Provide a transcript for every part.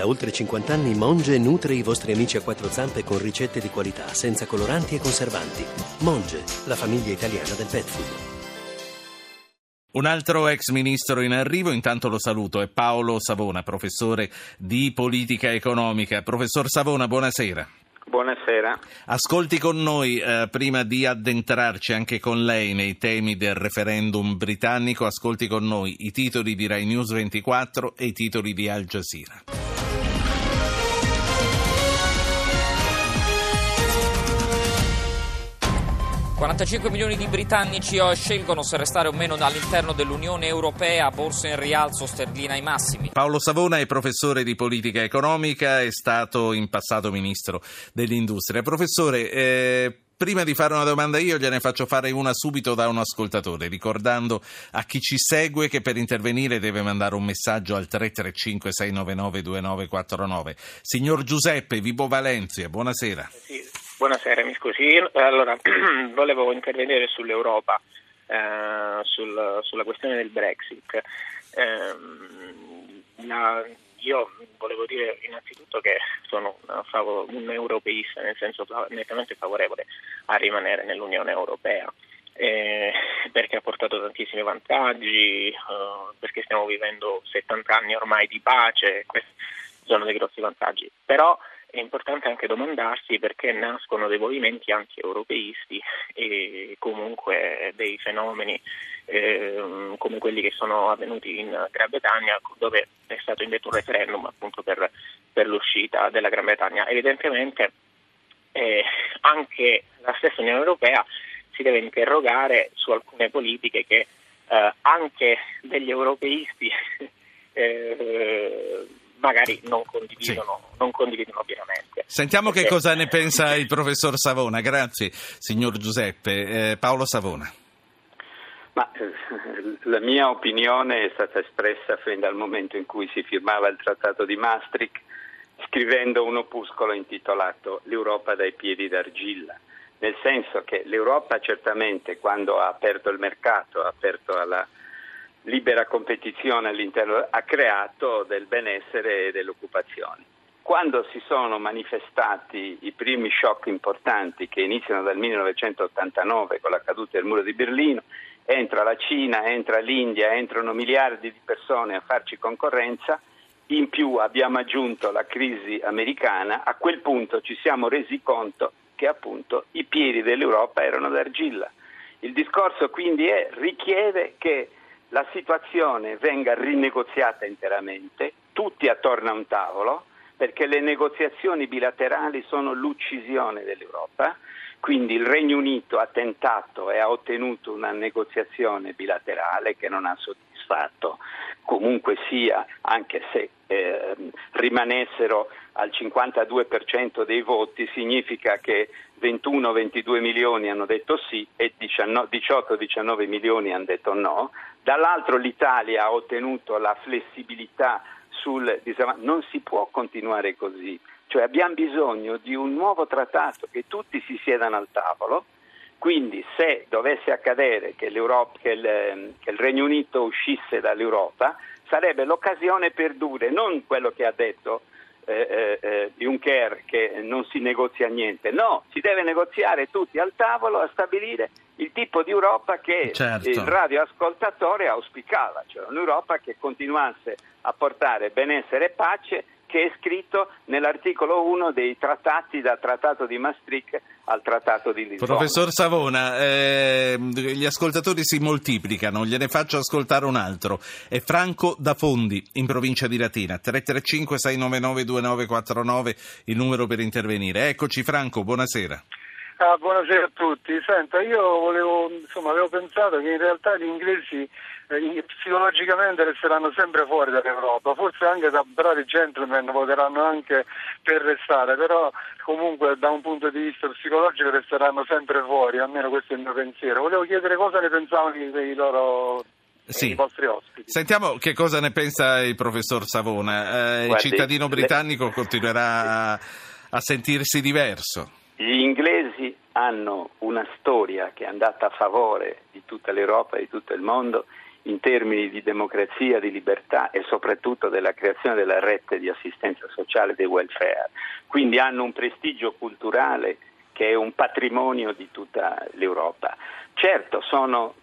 Da oltre 50 anni Monge nutre i vostri amici a quattro zampe con ricette di qualità, senza coloranti e conservanti. Monge, la famiglia italiana del pet food. Un altro ex ministro in arrivo, intanto lo saluto, è Paolo Savona, professore di politica economica. Professor Savona, buonasera. Buonasera. Ascolti con noi, eh, prima di addentrarci anche con lei nei temi del referendum britannico, ascolti con noi i titoli di Rai News 24 e i titoli di Al Jazeera. 45 milioni di britannici scelgono se restare o meno all'interno dell'Unione Europea, borsa in rialzo, sterlina ai massimi. Paolo Savona è professore di politica economica, è stato in passato ministro dell'industria. Professore, eh, Prima di fare una domanda io gliene faccio fare una subito da un ascoltatore, ricordando a chi ci segue che per intervenire deve mandare un messaggio al 335 699 2949. Signor Giuseppe, Vibo Valencia, buonasera. Sì, buonasera, mi scusi. Allora, volevo intervenire sull'Europa, eh, sul, sulla questione del Brexit. Eh, la, io volevo dire innanzitutto che sono un europeista, nel senso nettamente favorevole a rimanere nell'Unione Europea. Eh, perché ha portato tantissimi vantaggi, eh, perché stiamo vivendo 70 anni ormai di pace, questi sono dei grossi vantaggi. Però è importante anche domandarsi perché nascono dei movimenti anti-europeisti e comunque dei fenomeni eh, come quelli che sono avvenuti in Gran Bretagna dove è stato indetto un referendum appunto per, per l'uscita della Gran Bretagna. Evidentemente eh, anche la stessa Unione Europea si deve interrogare su alcune politiche che eh, anche degli europeisti eh, magari non condividono, sì. non condividono pienamente. Sentiamo Perché... che cosa ne pensa il professor Savona. Grazie, signor Giuseppe. Eh, Paolo Savona. Ma, eh, la mia opinione è stata espressa fin dal momento in cui si firmava il trattato di Maastricht, scrivendo un opuscolo intitolato L'Europa dai piedi d'argilla, nel senso che l'Europa certamente quando ha aperto il mercato, ha aperto alla libera competizione all'interno ha creato del benessere e dell'occupazione. Quando si sono manifestati i primi shock importanti che iniziano dal 1989 con la caduta del muro di Berlino, entra la Cina, entra l'India, entrano miliardi di persone a farci concorrenza, in più abbiamo aggiunto la crisi americana, a quel punto ci siamo resi conto che appunto i piedi dell'Europa erano d'argilla. Il discorso quindi è richiede che la situazione venga rinegoziata interamente, tutti attorno a un tavolo, perché le negoziazioni bilaterali sono l'uccisione dell'Europa, quindi il Regno Unito ha tentato e ha ottenuto una negoziazione bilaterale che non ha soddisfatto, comunque sia, anche se eh, rimanessero al 52% dei voti, significa che 21-22 milioni hanno detto sì e 18-19 milioni hanno detto no. Dall'altro l'Italia ha ottenuto la flessibilità sul non si può continuare così, cioè abbiamo bisogno di un nuovo trattato che tutti si siedano al tavolo. Quindi se dovesse accadere che, che, il, che il Regno Unito uscisse dall'Europa, sarebbe l'occasione per dure, non quello che ha detto eh, eh, eh, Juncker che non si negozia niente, no, si deve negoziare tutti al tavolo a stabilire il tipo di Europa che certo. il radioascoltatore auspicava, cioè un'Europa che continuasse a portare benessere e pace che è scritto nell'articolo 1 dei trattati dal Trattato di Maastricht al Trattato di Lisbona. Professor Savona, eh, gli ascoltatori si moltiplicano, gliene faccio ascoltare un altro. È Franco da Fondi, in provincia di Latina, 335 699 2949 il numero per intervenire. Eccoci Franco, buonasera. Ah, buonasera a tutti. Senta, io volevo, insomma, avevo pensato che in realtà gli inglesi eh, psicologicamente resteranno sempre fuori dall'Europa, forse anche da bravi gentleman voteranno anche per restare, però comunque da un punto di vista psicologico resteranno sempre fuori, almeno questo è il mio pensiero. Volevo chiedere cosa ne pensavano i loro sì. i vostri ospiti. Sentiamo che cosa ne pensa il professor Savona. Eh, Guardi, il cittadino britannico le... continuerà a, a sentirsi diverso. Gli inglesi hanno una storia che è andata a favore di tutta l'Europa e di tutto il mondo in termini di democrazia, di libertà e soprattutto della creazione della rete di assistenza sociale e di welfare. Quindi hanno un prestigio culturale che è un patrimonio di tutta l'Europa. Certo, sono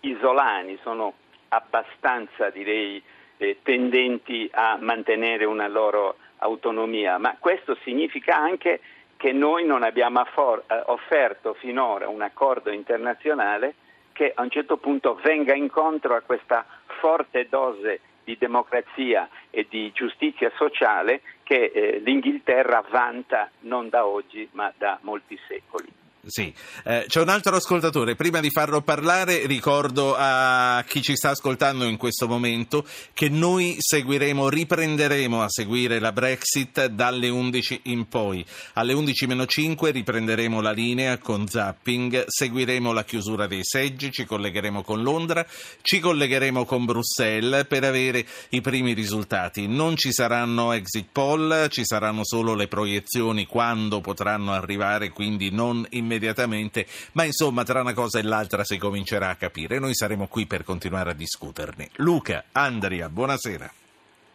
isolani, sono abbastanza, direi, eh, tendenti a mantenere una loro autonomia, ma questo significa anche che noi non abbiamo affor- eh, offerto finora un accordo internazionale che a un certo punto venga incontro a questa forte dose di democrazia e di giustizia sociale che eh, l'Inghilterra vanta non da oggi ma da molti secoli. Sì, eh, c'è un altro ascoltatore. Prima di farlo parlare, ricordo a chi ci sta ascoltando in questo momento che noi seguiremo, riprenderemo a seguire la Brexit dalle 11 in poi. Alle 11-5 riprenderemo la linea con zapping, seguiremo la chiusura dei seggi, ci collegheremo con Londra, ci collegheremo con Bruxelles per avere i primi risultati. Non ci saranno exit poll, ci saranno solo le proiezioni quando potranno arrivare, quindi non immediatamente immediatamente, ma insomma tra una cosa e l'altra si comincerà a capire. Noi saremo qui per continuare a discuterne. Luca, Andrea, buonasera.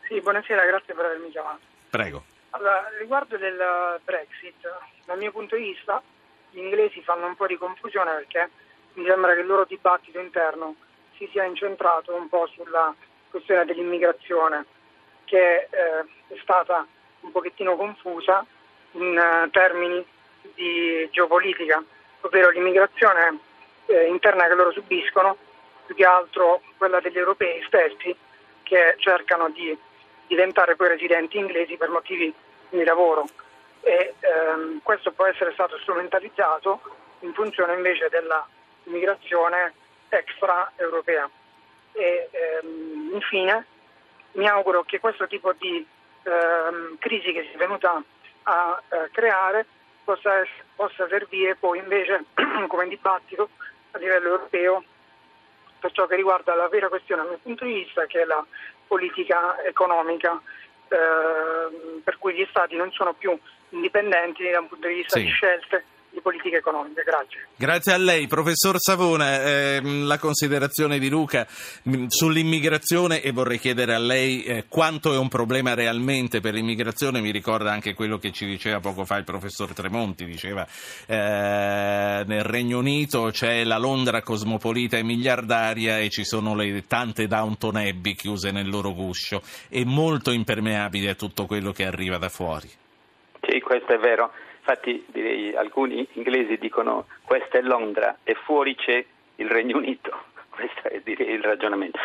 Sì, buonasera, grazie per avermi chiamato. Prego. Allora, riguardo del Brexit, dal mio punto di vista gli inglesi fanno un po' di confusione perché mi sembra che il loro dibattito interno si sia incentrato un po' sulla questione dell'immigrazione che eh, è stata un pochettino confusa in uh, termini di geopolitica, ovvero l'immigrazione eh, interna che loro subiscono, più che altro quella degli europei stessi che cercano di diventare poi residenti inglesi per motivi di lavoro e ehm, questo può essere stato strumentalizzato in funzione invece dell'immigrazione extraeuropea. E ehm, infine mi auguro che questo tipo di ehm, crisi che si è venuta a eh, creare possa, possa servire poi invece come dibattito a livello europeo per ciò che riguarda la vera questione dal mio punto di vista che è la politica economica eh, per cui gli Stati non sono più indipendenti da un punto di vista sì. di scelte di politica economica. Grazie. Grazie a lei, professor Savona. Eh, la considerazione di Luca mh, mm, sull'immigrazione e vorrei chiedere a lei eh, quanto è un problema realmente per l'immigrazione. Mi ricorda anche quello che ci diceva poco fa il professor Tremonti. Diceva eh, nel Regno Unito c'è la Londra cosmopolita e miliardaria e ci sono le tante Downton Abbey chiuse nel loro guscio e molto impermeabili a tutto quello che arriva da fuori. Questo è vero. Infatti direi, alcuni inglesi dicono questa è Londra e fuori c'è il Regno Unito, questo è direi, il ragionamento.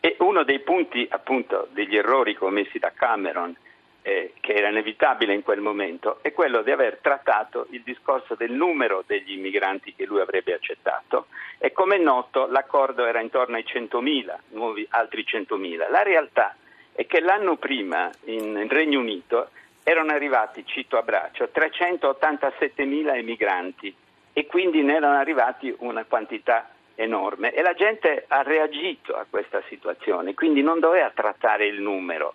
E uno dei punti appunto degli errori commessi da Cameron, eh, che era inevitabile in quel momento, è quello di aver trattato il discorso del numero degli immigranti che lui avrebbe accettato e come è noto l'accordo era intorno ai 100.000, nuovi altri 100.000. La realtà è che l'anno prima in Regno Unito erano arrivati, cito a braccio, 387.000 emigranti e quindi ne erano arrivati una quantità enorme e la gente ha reagito a questa situazione, quindi non doveva trattare il numero.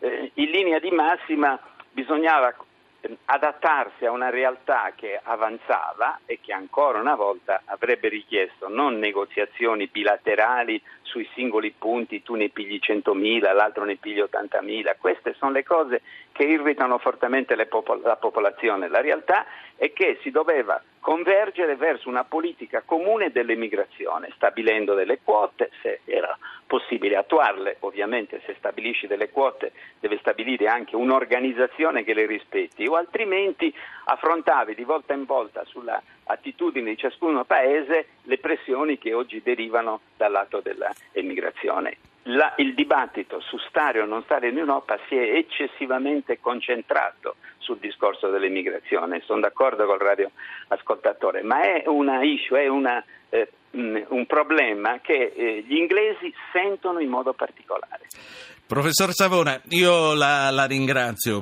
Eh, in linea di massima bisognava adattarsi a una realtà che avanzava e che ancora una volta avrebbe richiesto non negoziazioni bilaterali sui singoli punti, tu ne pigli 100.000, l'altro ne pigli 80.000, queste sono le cose che irritano fortemente popol- la popolazione. La realtà è che si doveva convergere verso una politica comune dell'emigrazione, stabilendo delle quote, se era possibile attuarle, ovviamente se stabilisci delle quote deve stabilire anche un'organizzazione che le rispetti, o altrimenti affrontavi di volta in volta sulla attitudine di ciascun paese le pressioni che oggi derivano dal lato dell'emigrazione. La, il dibattito su stare o non stare in Europa si è eccessivamente concentrato sul discorso dell'immigrazione, sono d'accordo col radioascoltatore, ma è una issue, è una, eh, un problema che eh, gli inglesi sentono in modo particolare. Professor Savona, io la, la ringrazio